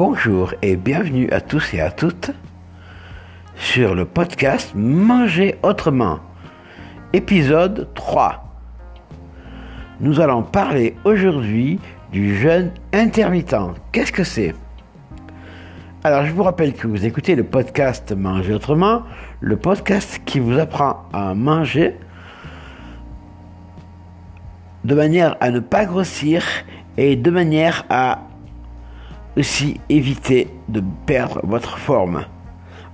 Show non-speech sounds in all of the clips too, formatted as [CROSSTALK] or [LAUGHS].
Bonjour et bienvenue à tous et à toutes sur le podcast Manger autrement, épisode 3. Nous allons parler aujourd'hui du jeûne intermittent. Qu'est-ce que c'est? Alors je vous rappelle que vous écoutez le podcast Manger autrement, le podcast qui vous apprend à manger de manière à ne pas grossir et de manière à aussi éviter de perdre votre forme.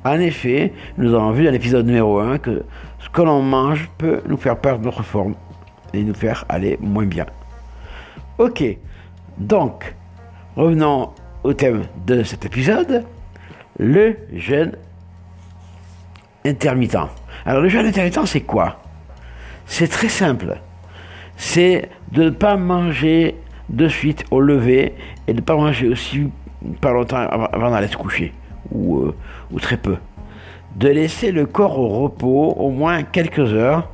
En effet, nous avons vu dans l'épisode numéro 1 que ce que l'on mange peut nous faire perdre notre forme et nous faire aller moins bien. Ok, donc revenons au thème de cet épisode, le jeûne intermittent. Alors le jeûne intermittent c'est quoi? C'est très simple. C'est de ne pas manger de suite au lever et de ne pas manger aussi pas longtemps avant d'aller se coucher ou, euh, ou très peu. De laisser le corps au repos au moins quelques heures,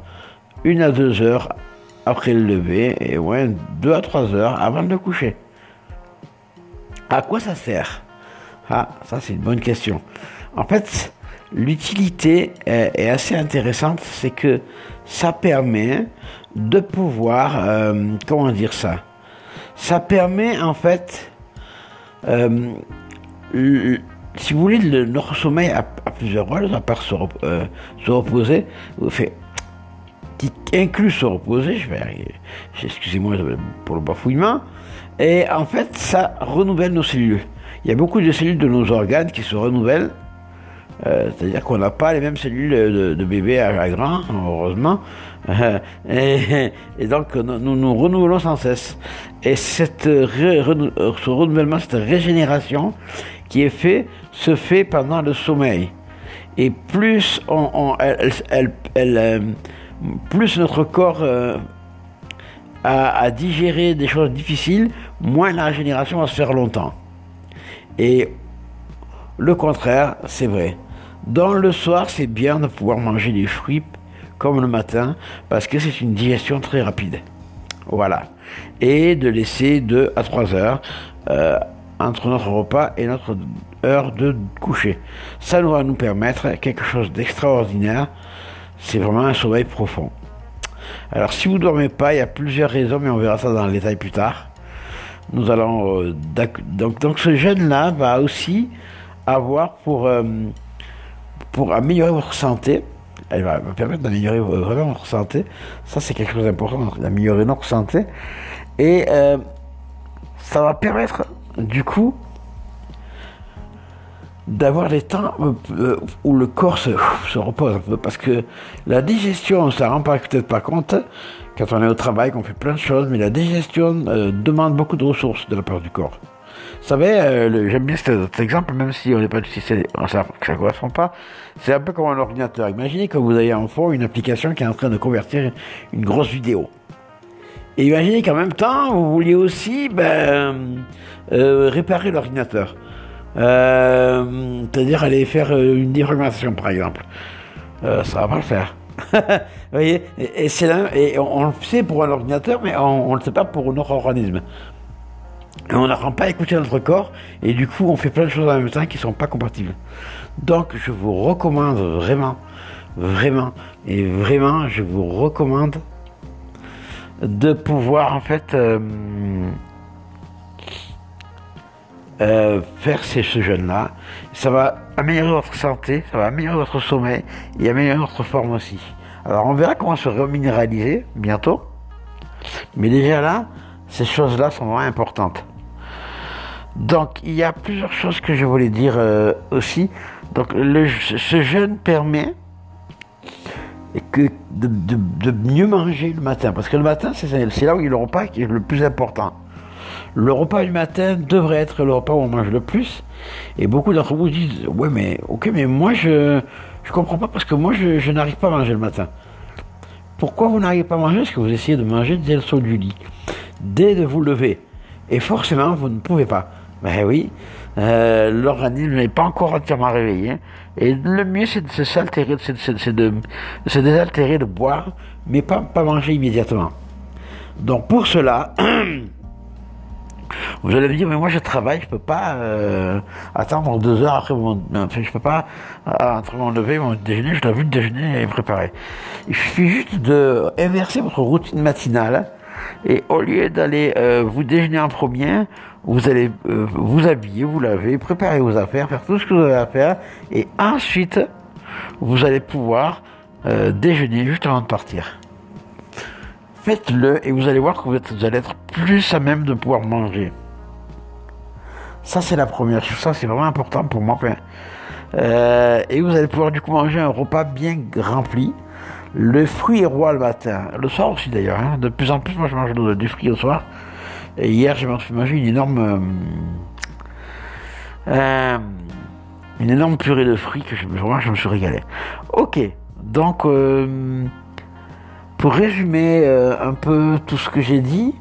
une à deux heures après le lever et au moins deux à trois heures avant de le coucher. À quoi ça sert? Ah, ça c'est une bonne question. En fait, l'utilité est, assez intéressante, c'est que ça permet de pouvoir, euh, comment dire ça? Ça permet en fait, euh, si vous voulez, le, notre sommeil à, plusieurs heures, à part se, euh, reposer, fait, qui inclut se reposer, je vais excusez-moi pour le bafouillement, et en fait ça renouvelle nos cellules. Il y a beaucoup de cellules de nos organes qui se renouvellent euh, c'est-à-dire qu'on n'a pas les mêmes cellules de, bébé à, grand, heureusement. [LAUGHS] et, donc nous nous renouvelons sans cesse. Et cette ce renouvellement, cette régénération qui est fait, se fait pendant le sommeil. Et plus euh, notre corps euh, a, a digéré des choses difficiles, moins la régénération va se faire longtemps. Et le contraire, c'est vrai. Dans le soir, c'est bien de pouvoir manger des fruits comme le matin parce que c'est une digestion très rapide. Voilà. Et de laisser 2 à 3 heures euh, entre notre repas et notre heure de coucher. Ça va nous permettre quelque chose d'extraordinaire. C'est vraiment un sommeil profond. Alors si vous ne dormez pas, il y a plusieurs raisons, mais on verra ça dans le détail plus tard. Nous allons euh, donc, ce jeûne-là va aussi avoir pour euh, pour améliorer votre santé. Elle va permettre d'améliorer vraiment votre santé. Ça, c'est quelque chose d'important, d'améliorer notre santé. Et euh, ça va permettre, du coup, d'avoir des temps euh, où le corps se, repose un peu. Parce que la digestion, on ne s'en rend peut-être pas compte quand on est au travail, qu'on fait plein de choses, mais la digestion euh, demande beaucoup de ressources de la part du corps. Vous savez, euh, j'aime bien cet, exemple, même si on n'est pas si ça ne correspond pas. C'est un peu comme un ordinateur. Imaginez que vous avez en fond une application qui est en train de convertir une grosse vidéo. Et imaginez qu'en même temps, vous vouliez aussi ben, euh, réparer l'ordinateur. Euh, c'est-à-dire aller faire une déformation, par exemple. ça va pas le faire. [LAUGHS] vous voyez? Et on, le sait pour un ordinateur, mais on ne le sait pas pour notre organisme on n'apprend pas à écouter notre corps et du coup on fait plein de choses en même temps qui ne sont pas compatibles. Donc je vous recommande vraiment, vraiment et vraiment je vous recommande de pouvoir en fait euh, euh, faire ces, ce jeûne-là. Ça va améliorer votre santé, ça va améliorer votre sommeil et améliorer votre forme aussi. Alors on verra comment se reminéraliser bientôt. Mais déjà là, ces choses-là sont vraiment importantes. Donc il y a plusieurs choses que je voulais dire euh, aussi. Donc ce jeûne permet que de, mieux manger le matin. Parce que le matin, c'est là où il y a le repas qui est le plus important. Le repas du matin devrait être le repas où on mange le plus. Et beaucoup d'entre vous disent, ouais mais ok, mais moi je ne comprends pas parce que moi je, je n'arrive pas à manger le matin. Pourquoi vous n'arrivez pas à manger? Parce que vous essayez de manger dès le saut du lit, dès de vous lever. Et forcément, vous ne pouvez pas. Ben oui, euh, l'organisme n'est pas encore entièrement réveillé. Et le mieux, c'est de s'altérer, c'est de, se désaltérer, de boire, mais pas, pas manger immédiatement. Donc pour cela, [CLEARS THROAT] Vous allez me dire, mais moi je travaille, je peux pas euh, attendre deux heures après mon... Enfin, je peux pas, euh, entre mon lever et mon déjeuner, je dois vu le déjeuner et préparer. Il suffit juste de inverser votre routine matinale et au lieu d'aller euh, vous déjeuner en premier, vous allez vous habiller, vous laver, préparer vos affaires, faire tout ce que vous avez à faire et ensuite vous allez pouvoir déjeuner juste avant de partir. Faites-le et vous allez voir que vous, allez être plus à même de pouvoir manger. Ça, c'est la première chose. Ça, c'est vraiment important pour moi. Euh, et vous allez pouvoir du coup manger un repas bien rempli. Le fruit est roi le matin. Le soir aussi d'ailleurs. Hein. De plus en plus, moi, je mange du fruit le soir. Et hier, j'ai mangé une énorme... Euh, euh, une énorme purée de fruits que je, vraiment, je me suis régalé. Ok. Donc... Pour résumer un peu tout ce que j'ai dit,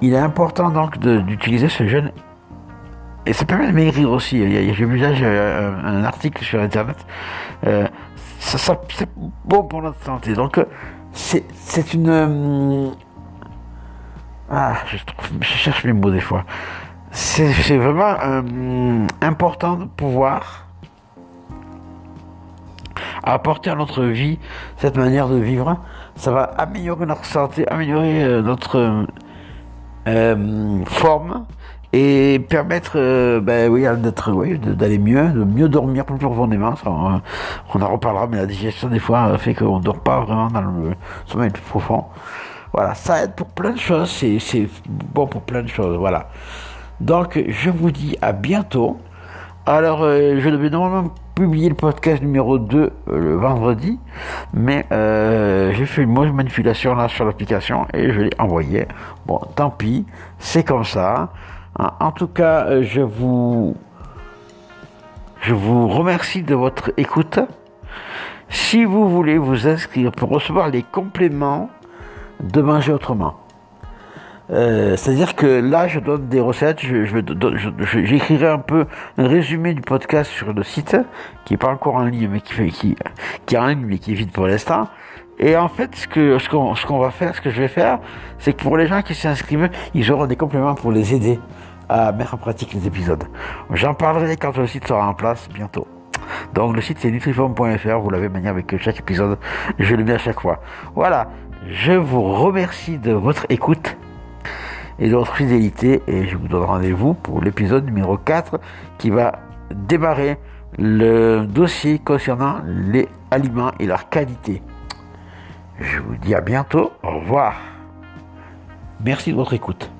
il est important donc d'utiliser ce jeûne et ça permet de maigrir aussi. J'ai vu un, article sur internet. Euh, c'est bon pour notre santé. Donc euh, c'est une euh, ah je, cherche mes mots des fois. C'est vraiment important de pouvoir apporter à notre vie cette manière de vivre. Ça va améliorer notre santé, améliorer notre forme et permettre euh, ben oui d'être oui, d'aller mieux de mieux dormir plus profondément ça, on, on, en reparlera mais la digestion des fois fait qu'on dort pas vraiment dans le sommeil profond. Voilà ça aide pour plein de choses c'est bon pour plein de choses voilà. Donc je vous dis à bientôt. Alors euh, je devais normalement publier le podcast numéro 2 euh, le vendredi mais j'ai fait une mauvaise manipulation là sur l'application et je l'ai envoyé. Bon tant pis c'est comme ça en tout cas, euh, je vous, je vous remercie de votre écoute. Si vous voulez vous inscrire pour recevoir les compléments de manger autrement, euh, c'est-à-dire que là, je donne des recettes, j'écrirai un peu un résumé du podcast sur le site, qui n'est pas encore en ligne, mais qui, qui, qui est en ligne, mais qui est vide pour l'instant. Et en fait, ce ce qu'on va faire, ce que je vais faire, c'est que pour les gens qui s'inscrivent, ils auront des compléments pour les aider à mettre en pratique les épisodes. J'en parlerai quand le site sera en place bientôt. Donc le site c'est nutriform.fr, vous l'avez manière avec chaque épisode, je le mets à chaque fois. Voilà, je vous remercie de votre écoute et de votre fidélité et je vous donne rendez-vous pour l'épisode numéro 4 qui va démarrer le dossier concernant les aliments et leur qualité. Je vous dis à bientôt. Au revoir. Merci de votre écoute.